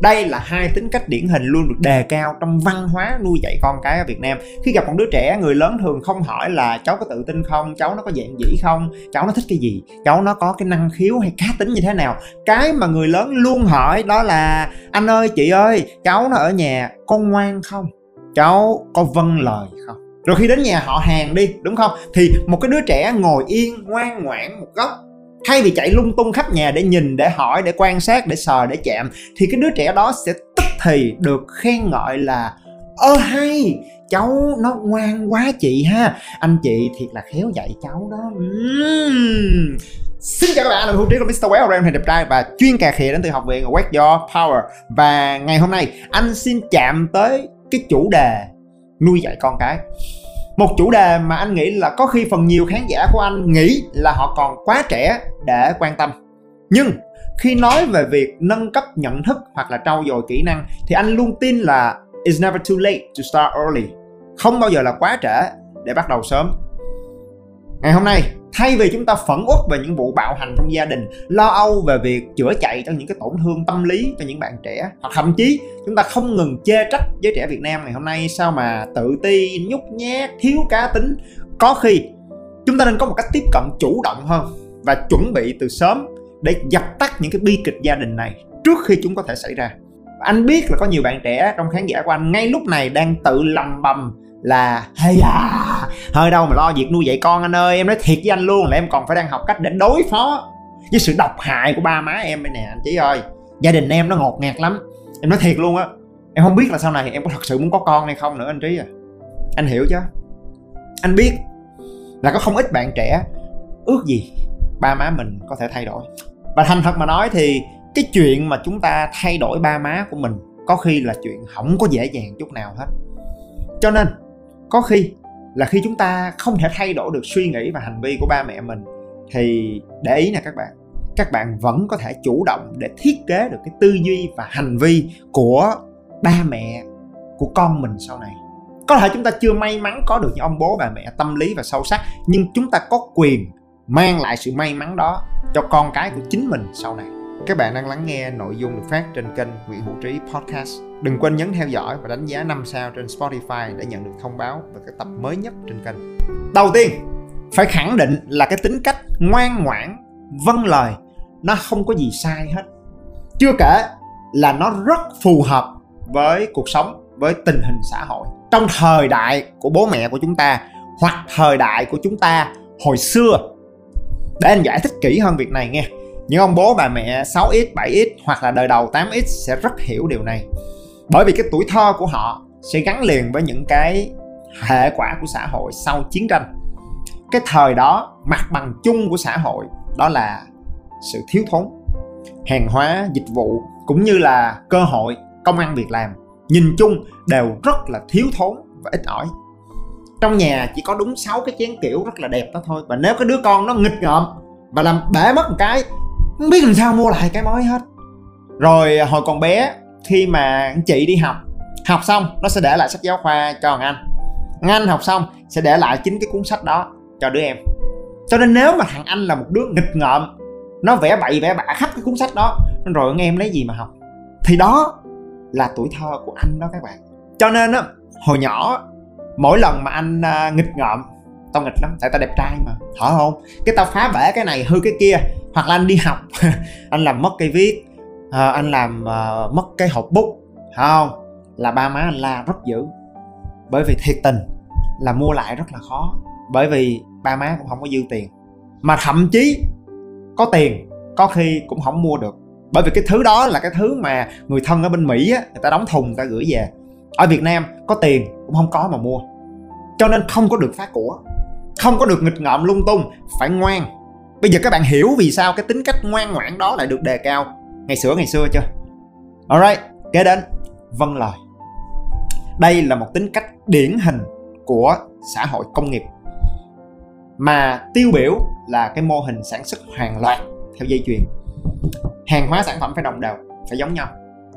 Đây là hai tính cách điển hình luôn được đề cao trong văn hóa nuôi dạy con cái ở Việt Nam. Khi gặp một đứa trẻ, người lớn thường không hỏi là cháu có tự tin không? Cháu nó có dạng dĩ không? Cháu nó thích cái gì? Cháu nó có cái năng khiếu hay cá tính như thế nào? Cái mà người lớn luôn hỏi đó là anh ơi, chị ơi, cháu nó ở nhà con ngoan không? Cháu có vâng lời không? Rồi khi đến nhà họ hàng đi, đúng không? Thì một cái đứa trẻ ngồi yên, ngoan ngoãn một góc thay vì chạy lung tung khắp nhà để nhìn để hỏi để quan sát để sờ để chạm thì cái đứa trẻ đó sẽ tức thì được khen ngợi là ơ hay cháu nó ngoan quá chị ha anh chị thiệt là khéo dạy cháu đó uhm. Xin chào các bạn, mình Hữu Trí của Mr. Well, em thầy đẹp trai và chuyên cà khịa đến từ học viện Wet Your Power Và ngày hôm nay anh xin chạm tới cái chủ đề nuôi dạy con cái một chủ đề mà anh nghĩ là có khi phần nhiều khán giả của anh nghĩ là họ còn quá trẻ để quan tâm. Nhưng khi nói về việc nâng cấp nhận thức hoặc là trau dồi kỹ năng thì anh luôn tin là it's never too late to start early. Không bao giờ là quá trễ để bắt đầu sớm. Ngày hôm nay thay vì chúng ta phẫn uất về những vụ bạo hành trong gia đình, lo âu về việc chữa chạy cho những cái tổn thương tâm lý cho những bạn trẻ, hoặc thậm chí chúng ta không ngừng chê trách giới trẻ Việt Nam ngày hôm nay, sao mà tự ti, nhút nhát, thiếu cá tính. Có khi chúng ta nên có một cách tiếp cận chủ động hơn và chuẩn bị từ sớm để dập tắt những cái bi kịch gia đình này trước khi chúng có thể xảy ra. Anh biết là có nhiều bạn trẻ trong khán giả của anh ngay lúc này đang tự lầm bầm là hay à. Hơi đâu mà lo việc nuôi dạy con anh ơi, em nói thiệt với anh luôn là em còn phải đang học cách để đối phó với sự độc hại của ba má em đây nè, anh chí ơi. Gia đình em nó ngột ngạt lắm. Em nói thiệt luôn á, em không biết là sau này em có thật sự muốn có con hay không nữa anh trí à. Anh hiểu chứ? Anh biết là có không ít bạn trẻ ước gì ba má mình có thể thay đổi. Và thành thật mà nói thì cái chuyện mà chúng ta thay đổi ba má của mình có khi là chuyện không có dễ dàng chút nào hết. Cho nên có khi là khi chúng ta không thể thay đổi được suy nghĩ và hành vi của ba mẹ mình, thì để ý nè các bạn các bạn vẫn có thể chủ động để thiết kế được cái tư duy và hành vi của ba mẹ của con mình sau này. Có thể chúng ta chưa may mắn có được những ông bố bà mẹ tâm lý và sâu sắc, nhưng chúng ta có quyền mang lại sự may mắn đó cho con cái của chính mình sau này các bạn đang lắng nghe nội dung được phát trên kênh Nguyễn Hữu Trí Podcast. Đừng quên nhấn theo dõi và đánh giá 5 sao trên Spotify để nhận được thông báo về các tập mới nhất trên kênh. Đầu tiên, phải khẳng định là cái tính cách ngoan ngoãn, vâng lời nó không có gì sai hết. Chưa kể là nó rất phù hợp với cuộc sống, với tình hình xã hội. Trong thời đại của bố mẹ của chúng ta hoặc thời đại của chúng ta hồi xưa để anh giải thích kỹ hơn việc này nghe những ông bố bà mẹ 6x, 7x hoặc là đời đầu 8x sẽ rất hiểu điều này. Bởi vì cái tuổi thơ của họ sẽ gắn liền với những cái hệ quả của xã hội sau chiến tranh. Cái thời đó mặt bằng chung của xã hội đó là sự thiếu thốn, hàng hóa, dịch vụ cũng như là cơ hội, công ăn việc làm nhìn chung đều rất là thiếu thốn và ít ỏi. Trong nhà chỉ có đúng 6 cái chén kiểu rất là đẹp đó thôi và nếu cái đứa con nó nghịch ngợm và làm bể mất một cái không biết làm sao mua lại cái mới hết. Rồi à, hồi còn bé, khi mà chị đi học học xong nó sẽ để lại sách giáo khoa cho thằng anh. Thằng anh học xong sẽ để lại chính cái cuốn sách đó cho đứa em. Cho nên nếu mà thằng anh là một đứa nghịch ngợm, nó vẽ bậy, vẽ bạ khắp cái cuốn sách đó, rồi nghe em lấy gì mà học? Thì đó là tuổi thơ của anh đó các bạn. Cho nên á, hồi nhỏ, mỗi lần mà anh à, nghịch ngợm tao nghịch lắm tại tao đẹp trai mà. Thở không? Cái tao phá bể cái này hư cái kia hoặc là anh đi học anh làm mất cây viết à, anh làm uh, mất cái hộp bút không? Là ba má anh la rất dữ. Bởi vì thiệt tình là mua lại rất là khó. Bởi vì ba má cũng không có dư tiền. Mà thậm chí có tiền có khi cũng không mua được. Bởi vì cái thứ đó là cái thứ mà người thân ở bên mỹ á, người ta đóng thùng người ta gửi về. Ở việt nam có tiền cũng không có mà mua. Cho nên không có được phá của không có được nghịch ngợm lung tung, phải ngoan. Bây giờ các bạn hiểu vì sao cái tính cách ngoan ngoãn đó lại được đề cao. Ngày xưa ngày xưa chưa? Alright kế đến. Vâng lời. Đây là một tính cách điển hình của xã hội công nghiệp. Mà tiêu biểu là cái mô hình sản xuất hàng loạt theo dây chuyền. Hàng hóa sản phẩm phải đồng đều, phải giống nhau.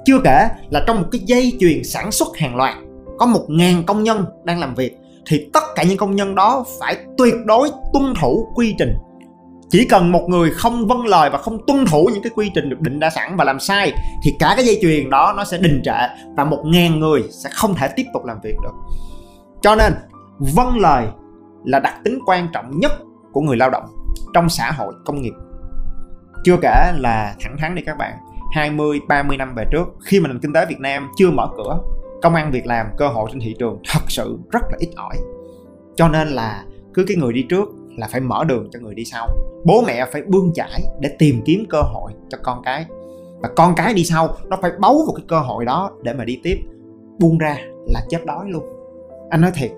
Chưa kể là trong một cái dây chuyền sản xuất hàng loạt, có một ngàn công nhân đang làm việc thì tất cả những công nhân đó phải tuyệt đối tuân thủ quy trình. Chỉ cần một người không vâng lời và không tuân thủ những cái quy trình được định đã sẵn và làm sai, thì cả cái dây chuyền đó nó sẽ đình trệ và một ngàn người sẽ không thể tiếp tục làm việc được. Cho nên vâng lời là đặc tính quan trọng nhất của người lao động trong xã hội công nghiệp. Chưa kể là thẳng thắn đi các bạn 20 30 năm về trước, khi mà nền kinh tế Việt Nam chưa mở cửa công ăn việc làm cơ hội trên thị trường thật sự rất là ít ỏi. Cho nên là cứ cái người đi trước là phải mở đường cho người đi sau. Bố mẹ phải bươn chải để tìm kiếm cơ hội cho con cái. Và con cái đi sau, nó phải bấu vào cái cơ hội đó để mà đi tiếp. Buông ra là chết đói luôn. Anh nói thiệt,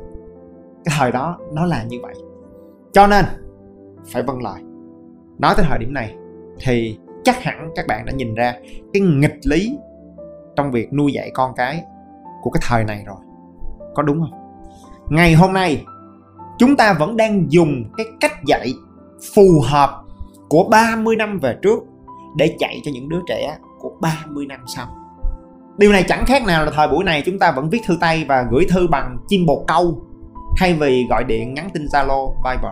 cái thời đó nó là như vậy. Cho nên, phải vâng lời. Nói tới thời điểm này, thì chắc hẳn các bạn đã nhìn ra cái nghịch lý trong việc nuôi dạy con cái của cái thời này rồi. Có đúng không? Ngày hôm nay, chúng ta vẫn đang dùng cái cách dạy phù hợp của 30 năm về trước để dạy cho những đứa trẻ của 30 năm sau. Điều này chẳng khác nào là thời buổi này chúng ta vẫn viết thư tay và gửi thư bằng chim bồ câu thay vì gọi điện nhắn tin zalo, viber.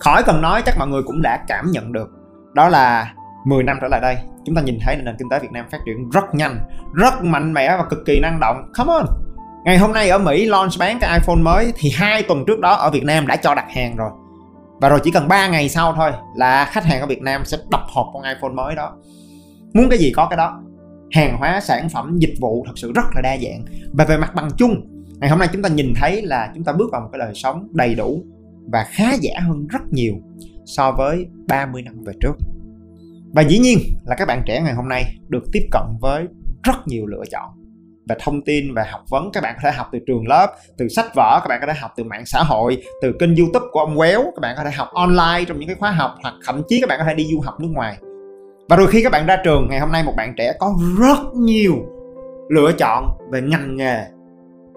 Khỏi cần nói chắc mọi người cũng đã cảm nhận được. Đó là 10 năm trở lại đây, chúng ta nhìn thấy nền kinh tế Việt Nam phát triển rất nhanh, rất mạnh mẽ và cực kỳ năng động. Come on! Ngày hôm nay ở Mỹ launch bán cái iPhone mới thì hai tuần trước đó ở Việt Nam đã cho đặt hàng rồi. Và rồi chỉ cần 3 ngày sau thôi là khách hàng ở Việt Nam sẽ đập hộp con iPhone mới đó. Muốn cái gì có cái đó. Hàng hóa, sản phẩm, dịch vụ thật sự rất là đa dạng. Và về mặt bằng chung, ngày hôm nay chúng ta nhìn thấy là chúng ta bước vào một cái đời sống đầy đủ và khá giả hơn rất nhiều so với 30 năm về trước và dĩ nhiên là các bạn trẻ ngày hôm nay được tiếp cận với rất nhiều lựa chọn về thông tin và học vấn. Các bạn có thể học từ trường lớp, từ sách vở, các bạn có thể học từ mạng xã hội, từ kênh youtube của ông quéo, các bạn có thể học online trong những cái khóa học, hoặc thậm chí các bạn có thể đi du học nước ngoài. Và rồi khi các bạn ra trường, ngày hôm nay một bạn trẻ có rất nhiều lựa chọn về ngành nghề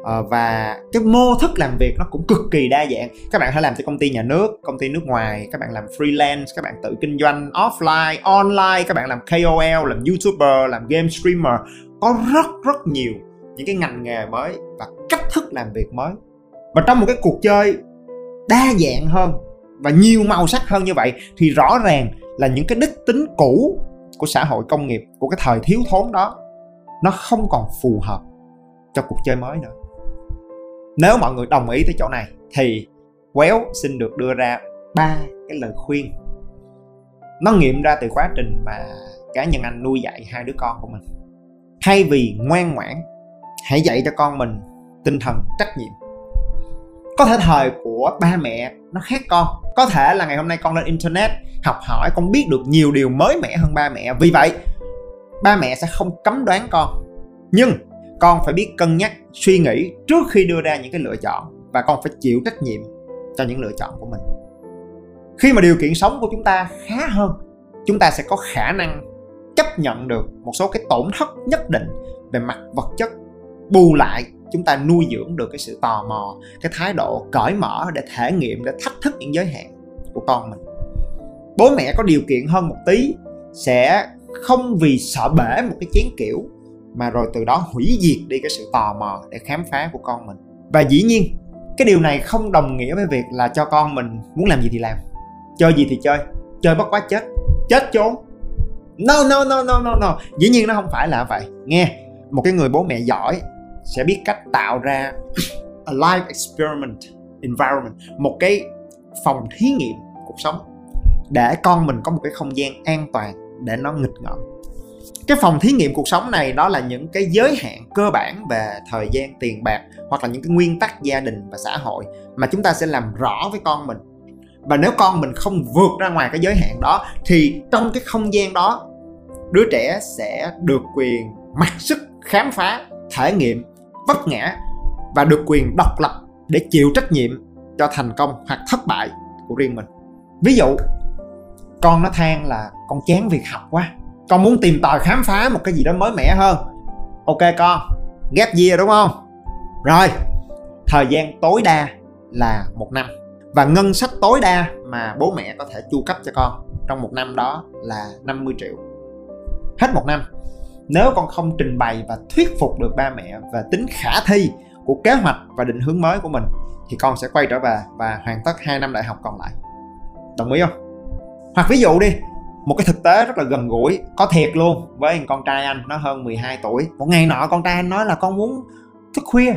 Ờ, và cái mô thức làm việc nó cũng cực kỳ đa dạng. Các bạn hãy thể làm cho công ty nhà nước, công ty nước ngoài, các bạn làm freelance, các bạn tự kinh doanh offline, online, các bạn làm KOL làm youtuber, làm game streamer. Có rất rất nhiều những cái ngành nghề mới và cách thức làm việc mới. Và trong một cái cuộc chơi đa dạng hơn và nhiều màu sắc hơn như vậy thì rõ ràng là những cái đích tính cũ của xã hội công nghiệp, của cái thời thiếu thốn đó, nó không còn phù hợp cho cuộc chơi mới nữa nếu mọi người đồng ý tới chỗ này, thì Quéo xin được đưa ra ba cái lời khuyên. Nó nghiệm ra từ quá trình mà cá nhân anh nuôi dạy hai đứa con của mình. Thay vì ngoan ngoãn, hãy dạy cho con mình tinh thần trách nhiệm. Có thể thời của ba mẹ nó khác con. Có thể là ngày hôm nay con lên internet, học hỏi, con biết được nhiều điều mới mẻ hơn ba mẹ. Vì vậy, ba mẹ sẽ không cấm đoán con. Nhưng con phải biết cân nhắc, suy nghĩ trước khi đưa ra những cái lựa chọn và con phải chịu trách nhiệm cho những lựa chọn của mình. Khi mà điều kiện sống của chúng ta khá hơn, chúng ta sẽ có khả năng chấp nhận được một số cái tổn thất nhất định về mặt vật chất, bù lại chúng ta nuôi dưỡng được cái sự tò mò, cái thái độ cởi mở để thể nghiệm, để thách thức những giới hạn của con mình. Bố mẹ có điều kiện hơn một tí sẽ không vì sợ bể một cái chén kiểu mà rồi từ đó hủy diệt đi cái sự tò mò để khám phá của con mình. Và dĩ nhiên, cái điều này không đồng nghĩa với việc là cho con mình muốn làm gì thì làm. Chơi gì thì chơi. Chơi bất quá chết. Chết trốn no no no no no no. Dĩ nhiên nó không phải là vậy. Nghe, một cái người bố mẹ giỏi sẽ biết cách tạo ra a life experiment environment, một cái phòng thí nghiệm cuộc sống để con mình có một cái không gian an toàn để nó nghịch ngợm cái phòng thí nghiệm cuộc sống này đó là những cái giới hạn cơ bản về thời gian, tiền bạc hoặc là những cái nguyên tắc gia đình và xã hội mà chúng ta sẽ làm rõ với con mình. Và nếu con mình không vượt ra ngoài cái giới hạn đó, thì trong cái không gian đó, đứa trẻ sẽ được quyền mặc sức khám phá, thể nghiệm vấp ngã và được quyền độc lập để chịu trách nhiệm cho thành công hoặc thất bại của riêng mình. Ví dụ, con nó than là con chán việc học quá con muốn tìm tòi khám phá một cái gì đó mới mẻ hơn. Ok, con. Ghép year đúng không? Rồi. Thời gian tối đa là một năm. Và ngân sách tối đa mà bố mẹ có thể chu cấp cho con trong một năm đó là 50 triệu. Hết một năm. Nếu con không trình bày và thuyết phục được ba mẹ về tính khả thi của kế hoạch và định hướng mới của mình, thì con sẽ quay trở về và hoàn tất 2 năm đại học còn lại. Đồng ý không? Hoặc ví dụ đi một cái thực tế rất là gần gũi, có thiệt luôn, với con trai anh, nó hơn 12 tuổi. Một ngày nọ, con trai anh nói là con muốn thức khuya.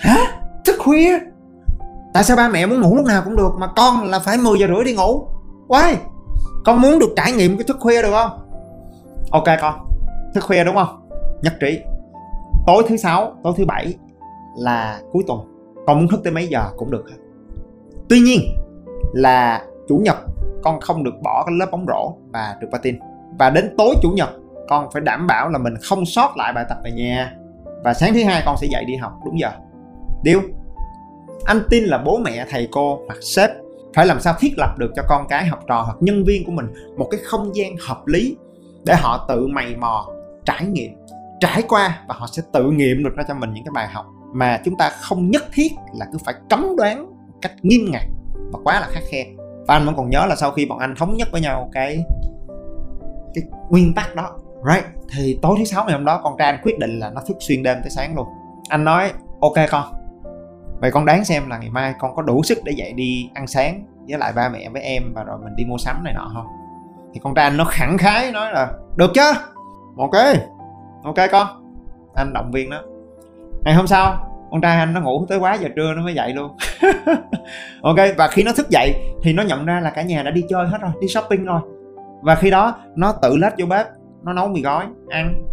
Hả? Thức khuya? Tại sao ba mẹ muốn ngủ lúc nào cũng được, mà con là phải 10 giờ rưỡi đi ngủ? Quay con muốn được trải nghiệm cái thức khuya được không? Ok con, thức khuya đúng không? Nhất trí. Tối thứ sáu, tối thứ bảy là cuối tuần. Con muốn thức tới mấy giờ cũng được tuy nhiên là chủ nhật con không được bỏ cái lớp bóng rổ và được patin. Và đến tối chủ nhật, con phải đảm bảo là mình không sót lại bài tập về nhà và sáng thứ hai con sẽ dậy đi học, đúng giờ. Điêu anh tin là bố mẹ, thầy cô hoặc sếp phải làm sao thiết lập được cho con cái học trò hoặc nhân viên của mình một cái không gian hợp lý để họ tự mày mò, trải nghiệm, trải qua và họ sẽ tự nghiệm được ra cho mình những cái bài học mà chúng ta không nhất thiết là cứ phải cấm đoán cách nghiêm ngặt và quá là khắc khe và anh vẫn còn nhớ là sau khi bọn anh thống nhất với nhau cái cái nguyên tắc đó. Right? Thì tối thứ sáu ngày hôm đó, con trai anh quyết định là nó thức xuyên đêm tới sáng luôn. Anh nói, ok con. Vậy con đoán xem là ngày mai con có đủ sức để dậy đi ăn sáng với lại ba mẹ với em và rồi mình đi mua sắm này nọ không? Thì con trai anh nó khẳng khái, nói là, được chứ. Ok. Ok con. Anh động viên nó. Ngày hôm sau con trai anh nó ngủ tới quá giờ trưa nó mới dậy luôn. Ok và khi nó thức dậy thì nó nhận ra là cả nhà đã đi chơi hết rồi đi shopping rồi. Và khi đó nó tự lết vô bếp nó nấu mì gói ăn.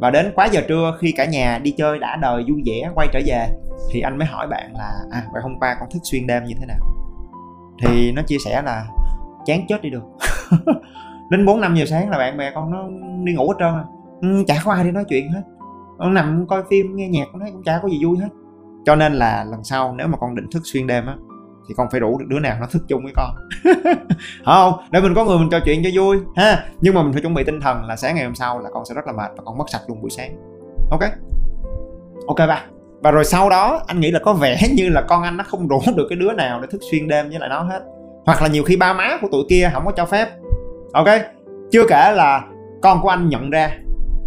Và đến quá giờ trưa khi cả nhà đi chơi đã đời vui vẻ quay trở về thì anh mới hỏi bạn là à vậy hôm qua con thức xuyên đêm như thế nào? Thì nó chia sẻ là chán chết đi được. Đến bốn năm giờ sáng là bạn bè con nó đi ngủ hết trơn à ừ, chả có ai đi nói chuyện hết con nằm coi phim, nghe nhạc con thấy cũng chả có gì vui hết. Cho nên là lần sau nếu mà con định thức xuyên đêm á, thì con phải rủ được đứa nào nó thức chung với con. Không? Để mình có người mình trò chuyện cho vui, ha. Nhưng mà mình phải chuẩn bị tinh thần là sáng ngày hôm sau là con sẽ rất là mệt và con mất sạch luôn buổi sáng. Ok? Ok ba và rồi sau đó, anh nghĩ là có vẻ như là con anh nó không rủ được cái đứa nào để thức xuyên đêm với lại nó hết. Hoặc là nhiều khi ba má của tụi kia không có cho phép. Ok? Chưa kể là con của anh nhận ra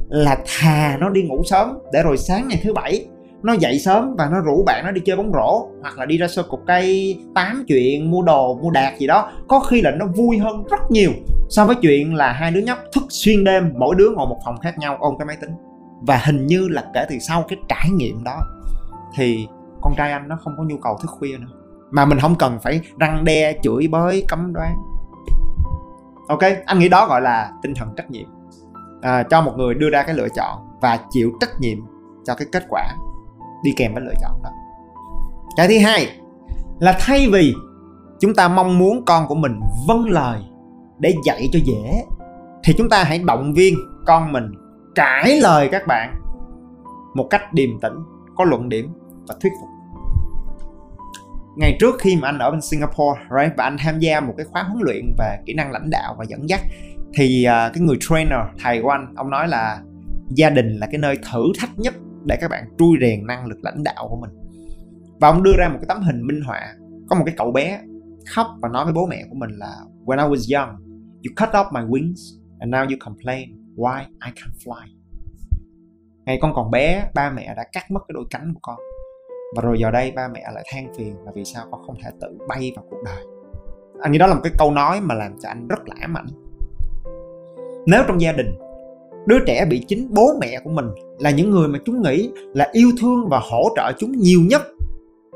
là thà nó đi ngủ sớm để rồi sáng ngày thứ bảy nó dậy sớm và nó rủ bạn nó đi chơi bóng rổ hoặc là đi ra sơ cục cây tám chuyện, mua đồ, mua đạt gì đó. Có khi là nó vui hơn rất nhiều so với chuyện là hai đứa nhóc thức xuyên đêm, mỗi đứa ngồi một phòng khác nhau ôm cái máy tính. Và hình như là kể từ sau cái trải nghiệm đó thì con trai anh nó không có nhu cầu thức khuya nữa. Mà mình không cần phải răng đe, chửi bới, cấm đoán. Ok, anh nghĩ đó gọi là tinh thần trách nhiệm à, cho một người đưa ra cái lựa chọn và chịu trách nhiệm cho cái kết quả đi kèm với lựa chọn đó. Cái thứ hai là thay vì chúng ta mong muốn con của mình vâng lời để dạy cho dễ thì chúng ta hãy động viên con mình cãi lời các bạn một cách điềm tĩnh có luận điểm và thuyết phục ngày trước khi mà anh ở bên Singapore right, và anh tham gia một cái khóa huấn luyện về kỹ năng lãnh đạo và dẫn dắt thì uh, cái người trainer thầy của anh ông nói là gia đình là cái nơi thử thách nhất để các bạn trui rèn năng lực lãnh đạo của mình. Và ông đưa ra một cái tấm hình minh họa có một cái cậu bé khóc và nói với bố mẹ của mình là when I was young you cut off my wings and now you complain why I can't fly. Ngày con còn bé ba mẹ đã cắt mất cái đôi cánh của con và rồi giờ đây ba mẹ lại than phiền là vì sao con không thể tự bay vào cuộc đời. Anh nghĩ đó là một cái câu nói mà làm cho anh rất là ám ảnh. Nếu trong gia đình, đứa trẻ bị chính bố mẹ của mình là những người mà chúng nghĩ là yêu thương và hỗ trợ chúng nhiều nhất,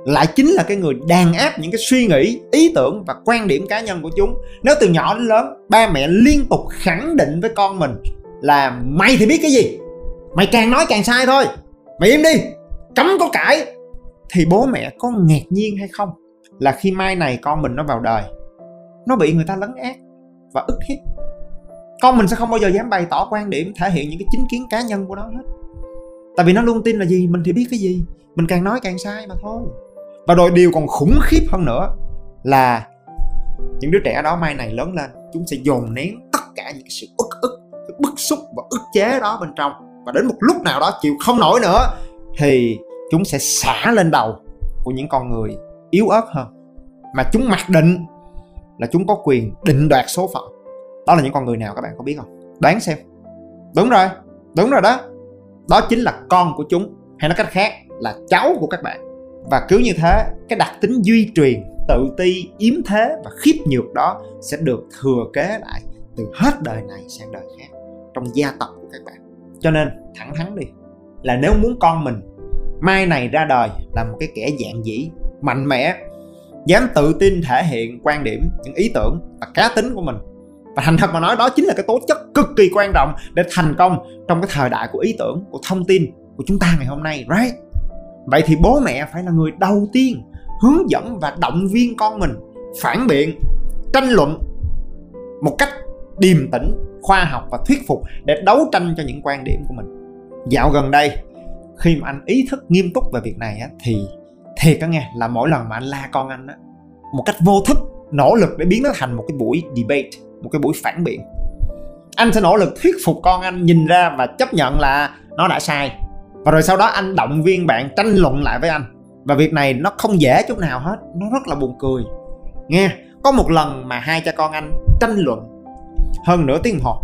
lại chính là cái người đàn áp những cái suy nghĩ, ý tưởng và quan điểm cá nhân của chúng. Nếu từ nhỏ đến lớn, ba mẹ liên tục khẳng định với con mình là mày thì biết cái gì? Mày càng nói càng sai thôi. Mày im đi. Cấm có cãi thì bố mẹ có ngạc nhiên hay không? Là khi mai này con mình nó vào đời, nó bị người ta lấn át và ức hiếp. Con mình sẽ không bao giờ dám bày tỏ quan điểm thể hiện những cái chính kiến cá nhân của nó hết. Tại vì nó luôn tin là gì? Mình thì biết cái gì? Mình càng nói càng sai mà thôi. Và rồi điều còn khủng khiếp hơn nữa là những đứa trẻ đó mai này lớn lên, chúng sẽ dồn nén tất cả những cái sự ức ức bức xúc và ức chế đó bên trong. Và đến một lúc nào đó chịu không nổi nữa, thì chúng sẽ xả lên đầu của những con người yếu ớt hơn. Mà chúng mặc định là chúng có quyền định đoạt số phận. Đó là những con người nào các bạn có biết không? Đoán xem. Đúng rồi đúng rồi đó. Đó chính là con của chúng, hay nói cách khác là cháu của các bạn. Và cứ như thế, cái đặc tính duy truyền, tự ti, yếm thế và khiếp nhược đó sẽ được thừa kế lại từ hết đời này sang đời khác trong gia tộc của các bạn. Cho nên, thẳng thắn đi, là nếu muốn con mình mai này ra đời là một cái kẻ dạng dĩ, mạnh mẽ, dám tự tin thể hiện quan điểm, những ý tưởng và cá tính của mình. Và thành thật mà nói, đó chính là cái tố chất cực kỳ quan trọng để thành công trong cái thời đại của ý tưởng, của thông tin của chúng ta ngày hôm nay, right? Vậy thì bố mẹ phải là người đầu tiên hướng dẫn và động viên con mình phản biện, tranh luận một cách điềm tĩnh, khoa học và thuyết phục để đấu tranh cho những quan điểm của mình. Dạo gần đây khi mà anh ý thức nghiêm túc về việc này á, thì thiệt á nghe là mỗi lần mà anh la con anh á một cách vô thức nỗ lực để biến nó thành một cái buổi debate một cái buổi phản biện. Anh sẽ nỗ lực thuyết phục con anh nhìn ra và chấp nhận là nó đã sai. Và rồi sau đó anh động viên bạn tranh luận lại với anh. Và việc này nó không dễ chút nào hết nó rất là buồn cười. Nghe có một lần mà hai cha con anh tranh luận hơn nửa tiếng hồ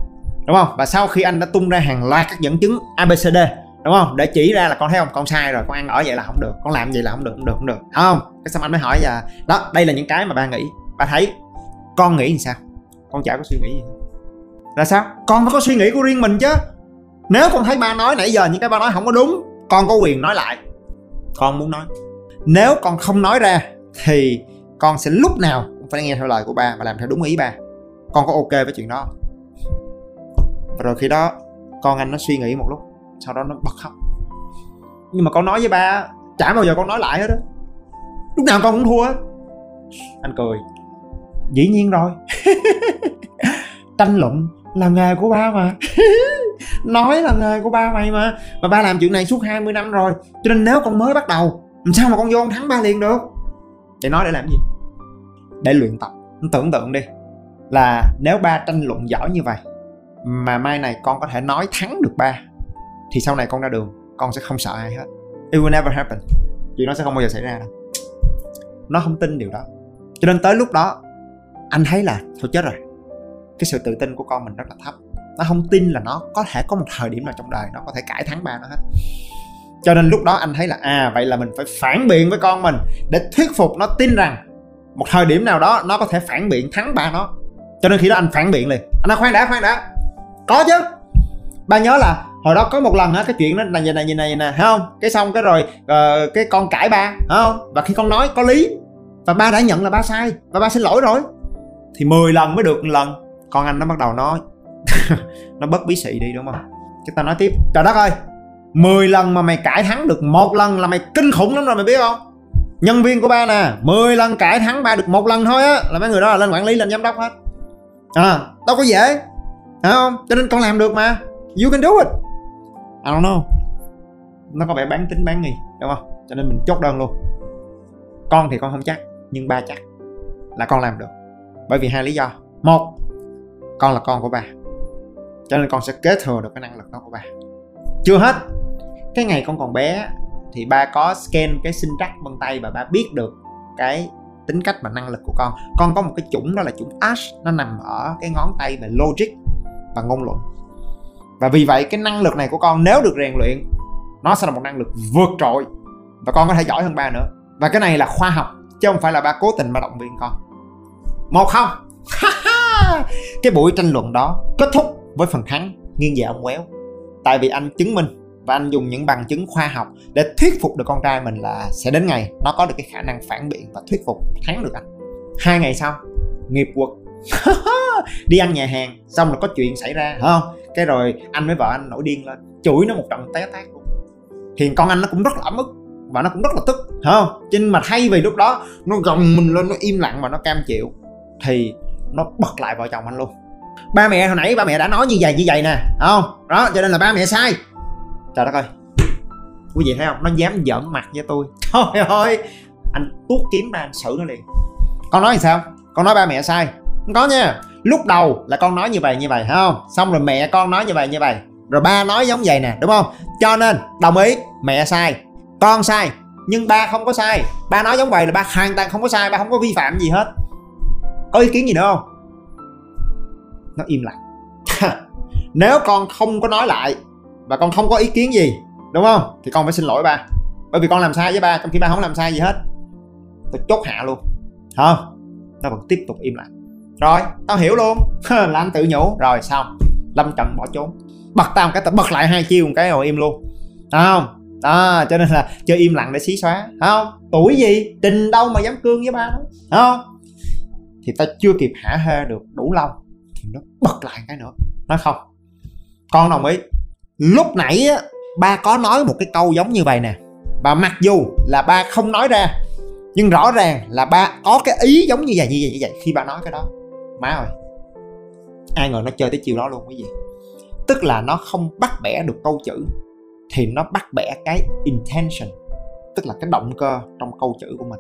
đúng không? Và sau khi anh đã tung ra hàng loạt các dẫn chứng abcd đúng không? Để chỉ ra là con thấy không? Con sai rồi, con ăn ở vậy là không được. Con làm vậy là không được không được không được. Đúng không? Cái xong anh mới hỏi là, đó, đây là những cái mà ba nghĩ. Ba thấy, con nghĩ thì sao? Con chả có suy nghĩ gì là sao? Con phải có suy nghĩ của riêng mình chứ. Nếu con thấy ba nói nãy giờ những cái ba nói không có đúng, con có quyền nói lại. Con muốn nói. Nếu con không nói ra, thì con sẽ lúc nào cũng phải nghe theo lời của ba và làm theo đúng ý ba. Con có ok với chuyện đó và rồi khi đó, con anh nó suy nghĩ một lúc sau đó nó bật khóc. Nhưng mà con nói với ba, chả bao giờ con nói lại hết á. Lúc nào con cũng thua á. Anh cười. Dĩ nhiên rồi. Tranh luận là nghề của ba mà. Nói là nghề của ba mày mà. Mà ba làm chuyện này suốt 20 năm rồi. Cho nên nếu con mới bắt đầu, làm sao mà con vô con thắng ba liền được? Để nói để làm gì? Để luyện tập. Tưởng tượng đi. Là nếu ba tranh luận giỏi như vậy, mà mai này con có thể nói thắng được ba thì sau này con ra đường, con sẽ không sợ ai hết. It will never happen. Chuyện đó sẽ không bao giờ xảy ra. Đâu nó không tin điều đó. Cho nên tới lúc đó, anh thấy là thôi chết rồi. Cái sự tự tin của con mình rất là thấp. Nó không tin là nó có thể có một thời điểm nào trong đời nó có thể cãi thắng ba nó hết. Cho nên lúc đó anh thấy là à vậy là mình phải phản biện với con mình để thuyết phục nó tin rằng một thời điểm nào đó nó có thể phản biện thắng ba nó. Cho nên khi đó anh phản biện liền. Anh nói, khoan đã khoan đã. Có chứ. Ba nhớ là hồi đó có một lần á cái chuyện đó là như này như này nè thấy không? Cái xong cái rồi uh, cái con cãi ba không? Và khi con nói có lý. Và ba đã nhận là ba sai và ba xin lỗi rồi. Thì 10 lần mới được một lần. Con anh nó bắt đầu nói nó bất bí xị đi đúng không? Chúng ta nói tiếp. Trời đất ơi 10 lần mà mày cãi thắng được một lần là mày kinh khủng lắm rồi mày biết không? Nhân viên của ba nè 10 lần cãi thắng ba được một lần thôi á là mấy người đó là lên quản lý lên giám đốc hết. À đâu có dễ phải không? Cho nên con làm được mà. You can do it. I don't know. Nó có vẻ bán tính bán nghi, đúng không? Cho nên mình chốt đơn luôn. Con thì con không chắc, nhưng ba chắc là con làm được. Bởi vì hai lý do. Một, con là con của ba. Cho nên con sẽ kế thừa được cái năng lực đó của ba. Chưa hết, cái ngày con còn bé thì ba có scan cái sinh trắc vân tay và ba biết được cái tính cách và năng lực của con. Con có một cái chủng đó là chủng ash nó nằm ở cái ngón tay về logic và ngôn luận và vì vậy, cái năng lực này của con nếu được rèn luyện, nó sẽ là một năng lực vượt trội. Và con có thể giỏi hơn ba nữa. Và cái này là khoa học, chứ không phải là ba cố tình mà động viên con. Một không. Cái buổi tranh luận đó kết thúc với phần thắng nghiêng về ông quéo. Tại vì anh chứng minh và anh dùng những bằng chứng khoa học để thuyết phục được con trai mình là sẽ đến ngày nó có được cái khả năng phản biện và thuyết phục thắng được anh. Hai ngày sau, nghiệp quật. Đi ăn nhà hàng, xong là có chuyện xảy ra phải không? Cái rồi anh với vợ anh nổi điên lên, chửi nó một trận té tát luôn. Thì con anh nó cũng rất là ấm ức và nó cũng rất là tức không? Nhưng mà thay vì lúc đó nó gồng mình lên, nó im lặng và nó cam chịu, thì nó bật lại vợ chồng anh luôn. Ba mẹ hồi nãy ba mẹ đã nói như vậy như vậy nè không? Đó, cho nên là ba mẹ sai. Trời đất ơi. Quý vị thấy không? Nó dám giỡn mặt với tôi. Trời ơi anh tuốt kiếm ra anh xử nó liền. Con nói thì sao? Con nói ba mẹ sai. Không có nha lúc đầu là con nói như vậy như vậy thấy không? Xong rồi mẹ con nói như vậy như vậy. Rồi ba nói giống vậy nè, đúng không? Cho nên, đồng ý, mẹ sai, con sai, nhưng ba không có sai. Ba nói giống vậy là ba hoàn toàn không có sai, ba không có vi phạm gì hết. Có ý kiến gì nữa không? Nó im lặng. Nếu con không có nói lại và con không có ý kiến gì, đúng không? Thì con phải xin lỗi ba. Bởi vì con làm sai với ba, trong khi ba không làm sai gì hết. Tôi chốt hạ luôn. Không? Nó vẫn tiếp tục im lặng rồi, tao hiểu luôn. Là anh tự nhủ. Rồi xong lâm trận bỏ trốn. Bật tao một cái, tao bật lại hai chiêu một cái rồi im luôn. Không? Đó, cho nên là chơi im lặng để xí xóa. Không? Tuổi gì? Trình đâu mà dám cương với ba đó không? Thì ta chưa kịp hả hê được đủ lâu thì nó bật lại cái nữa. Nói không. Con đồng ý. Lúc nãy á, ba có nói một cái câu giống như vậy nè. Và mặc dù là ba không nói ra, nhưng rõ ràng là ba có cái ý giống như vậy như vậy như vậy khi ba nói cái đó má ơi. Ai ngờ nó chơi tới chiều đó luôn cái gì? Tức là nó không bắt bẻ được câu chữ thì nó bắt bẻ cái intention tức là cái động cơ trong câu chữ của mình.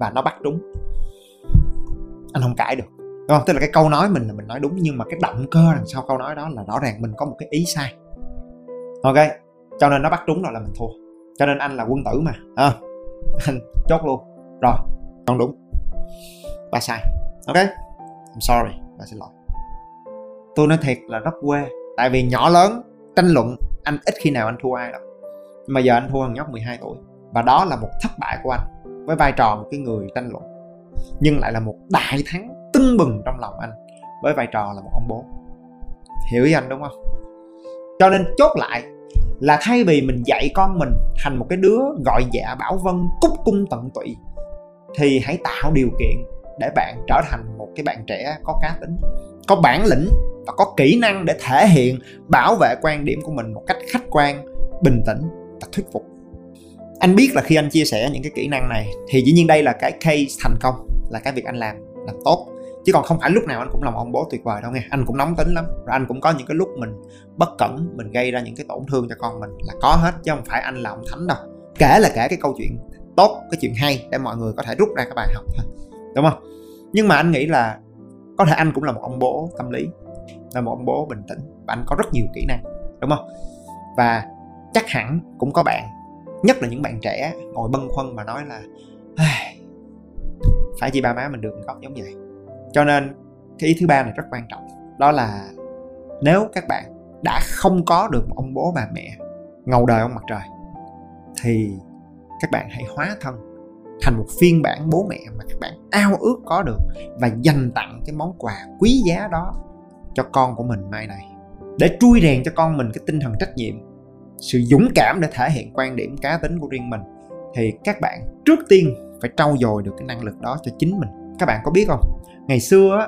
Và nó bắt đúng. Anh không cãi được đúng không? Tức là cái câu nói mình là mình nói đúng nhưng mà cái động cơ đằng sau câu nói đó là rõ ràng mình có một cái ý sai. Ok cho nên nó bắt đúng rồi là mình thua. Cho nên anh là quân tử mà à, anh chốt luôn. Rồi con đúng. Ba sai. Ok? I'm sorry, bà xin lỗi. Tôi nói thiệt là rất quê, tại vì nhỏ lớn, tranh luận, anh ít khi nào anh thua ai đâu. Nhưng mà giờ anh thua thằng nhóc 12 tuổi, và đó là một thất bại của anh, với vai trò một cái người tranh luận. Nhưng lại là một đại thắng tưng bừng trong lòng anh, với vai trò là một ông bố. Hiểu ý anh đúng không? Cho nên chốt lại là thay vì mình dạy con mình thành một cái đứa gọi dạ bảo vân, cúc cung tận tụy, thì hãy tạo điều kiện để bạn trở thành một cái bạn trẻ có cá tính, có bản lĩnh và có kỹ năng để thể hiện, bảo vệ quan điểm của mình một cách khách quan, bình tĩnh và thuyết phục. Anh biết là khi anh chia sẻ những cái kỹ năng này thì dĩ nhiên đây là cái case thành công, là cái việc anh làm làm tốt. Chứ còn không phải lúc nào anh cũng là một ông bố tuyệt vời đâu nghe. Anh cũng nóng tính lắm. Rồi anh cũng có những cái lúc mình bất cẩn, mình gây ra những cái tổn thương cho con mình là có hết, chứ không phải anh là ông thánh đâu. Kể là kể cái câu chuyện tốt, cái chuyện hay để mọi người có thể rút ra cái bài học thôi đúng không? Nhưng mà anh nghĩ là có thể anh cũng là một ông bố tâm lý, là một ông bố bình tĩnh và anh có rất nhiều kỹ năng, đúng không? Và chắc hẳn cũng có bạn, nhất là những bạn trẻ ngồi bâng khuâng mà nói là phải chi ba má mình được con giống vậy cho nên cái ý thứ ba này rất quan trọng, đó là nếu các bạn đã không có được một ông bố bà mẹ ngầu đời ông mặt trời, thì các bạn hãy hóa thân thành một phiên bản bố mẹ mà các bạn ao ước có được và dành tặng cái món quà quý giá đó cho con của mình mai này. Để trui rèn cho con mình cái tinh thần trách nhiệm sự dũng cảm để thể hiện quan điểm cá tính của riêng mình thì các bạn trước tiên phải trau dồi được cái năng lực đó cho chính mình. Các bạn có biết không? Ngày xưa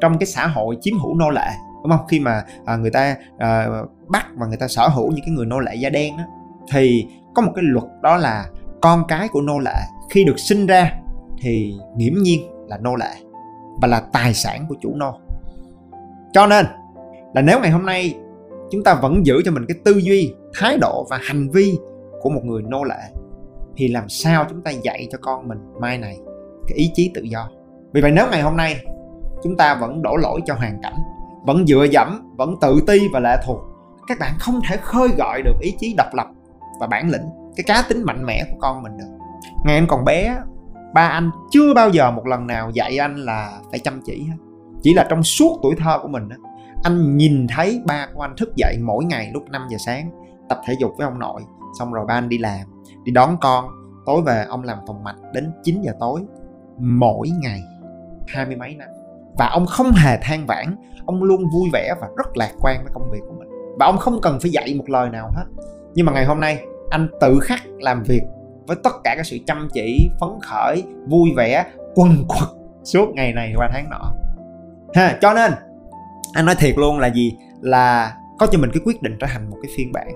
trong cái xã hội chiếm hữu nô lệ đúng không? Khi mà à, người ta à, bắt và người ta sở hữu những cái người nô lệ da đen đó, thì có một cái luật đó là con cái của nô lệ khi được sinh ra thì nghiễm nhiên là nô lệ và là tài sản của chủ nô. Cho nên là nếu ngày hôm nay chúng ta vẫn giữ cho mình cái tư duy, thái độ và hành vi của một người nô lệ, thì làm sao chúng ta dạy cho con mình mai này cái ý chí tự do? Vì vậy nếu ngày hôm nay chúng ta vẫn đổ lỗi cho hoàn cảnh, vẫn dựa dẫm, vẫn tự ti và lệ thuộc, các bạn không thể khơi gọi được ý chí độc lập và bản lĩnh, cái cá tính mạnh mẽ của con mình được ngày anh còn bé, ba anh chưa bao giờ một lần nào dạy anh là phải chăm chỉ hết. Chỉ là trong suốt tuổi thơ của mình anh nhìn thấy ba của anh thức dậy mỗi ngày lúc 5 giờ sáng, tập thể dục với ông nội, xong rồi ba anh đi làm, đi đón con. Tối về, ông làm phòng mạch đến 9 giờ tối, mỗi ngày hai mươi mấy năm. Và ông không hề than vãn, ông luôn vui vẻ và rất lạc quan với công việc của mình. Và ông không cần phải dạy một lời nào hết. Nhưng mà ngày hôm nay, anh tự khắc làm việc với tất cả các sự chăm chỉ, phấn khởi, vui vẻ, quần quật suốt ngày này qua tháng nọ. Ha, cho nên, anh nói thiệt luôn là gì? Là có cho mình cái quyết định trở thành một cái phiên bản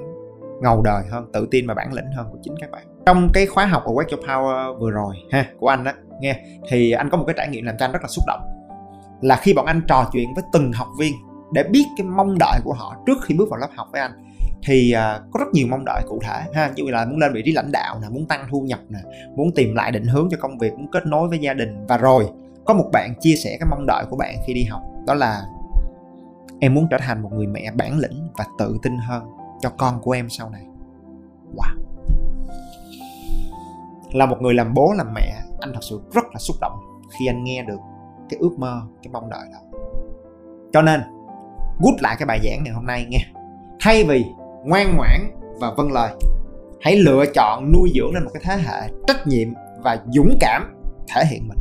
ngầu đời hơn, tự tin và bản lĩnh hơn của chính các bạn. Trong cái khóa học ở Wake Your Power vừa rồi, ha, của anh đó nghe, thì anh có một cái trải nghiệm làm cho anh rất là xúc động. Là khi bọn anh trò chuyện với từng học viên để biết cái mong đợi của họ trước khi bước vào lớp học với anh thì à, có rất nhiều mong đợi cụ thể, ha. Như là muốn lên vị trí lãnh đạo nè, muốn tăng thu nhập nè, muốn tìm lại định hướng cho công việc, muốn kết nối với gia đình. Và rồi, có một bạn chia sẻ cái mong đợi của bạn khi đi học, đó là em muốn trở thành một người mẹ bản lĩnh và tự tin hơn cho con của em sau này. Wow. Là một người làm bố, làm mẹ, anh thật sự rất là xúc động khi anh nghe được cái ước mơ, cái mong đợi đó. Cho nên, gút lại cái bài giảng ngày hôm nay nghe thay vì ngoan ngoãn và vâng lời. Hãy lựa chọn nuôi dưỡng lên một cái thế hệ trách nhiệm và dũng cảm thể hiện mình.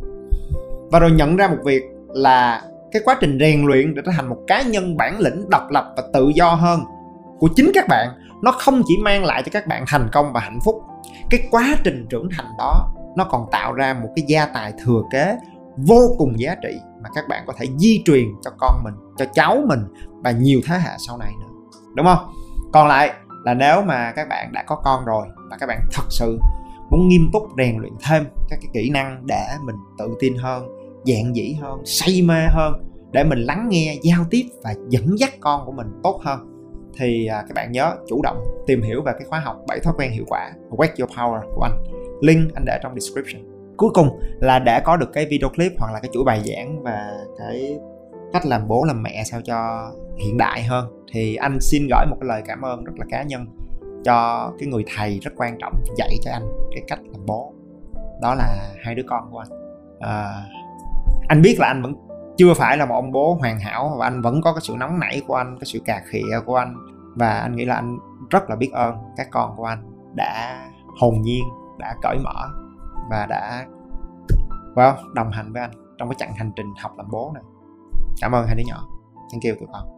Và rồi nhận ra một việc là cái quá trình rèn luyện để trở thành một cá nhân bản lĩnh độc lập và tự do hơn của chính các bạn, nó không chỉ mang lại cho các bạn thành công và hạnh phúc. Cái quá trình trưởng thành đó, nó còn tạo ra một cái gia tài thừa kế vô cùng giá trị mà các bạn có thể di truyền cho con mình, cho cháu mình và nhiều thế hệ sau này nữa. Đúng không? Còn lại là nếu mà các bạn đã có con rồi và các bạn thật sự muốn nghiêm túc rèn luyện thêm các cái kỹ năng để mình tự tin hơn dạng dĩ hơn, say mê hơn, để mình lắng nghe, giao tiếp và dẫn dắt con của mình tốt hơn, thì à, các bạn nhớ chủ động tìm hiểu về cái khóa học 7 thói quen hiệu quả Wake Your Power của anh. Link anh để trong description. Cuối cùng là để có được cái video clip hoặc là cái chuỗi bài giảng và cái cách làm bố làm mẹ sao cho hiện đại hơn. Thì anh xin gửi một cái lời cảm ơn rất là cá nhân cho cái người thầy rất quan trọng dạy cho anh cái cách làm bố. Đó là hai đứa con của anh. À, anh biết là anh vẫn chưa phải là một ông bố hoàn hảo và anh vẫn có cái sự nóng nảy của anh cái sự cà khịa của anh. Và anh nghĩ là anh rất là biết ơn các con của anh đã hồn nhiên đã cởi mở và đã well, đồng hành với anh trong cái chặng hành trình học làm bố này. Cảm ơn hai đứa nhỏ. Thank you tụi con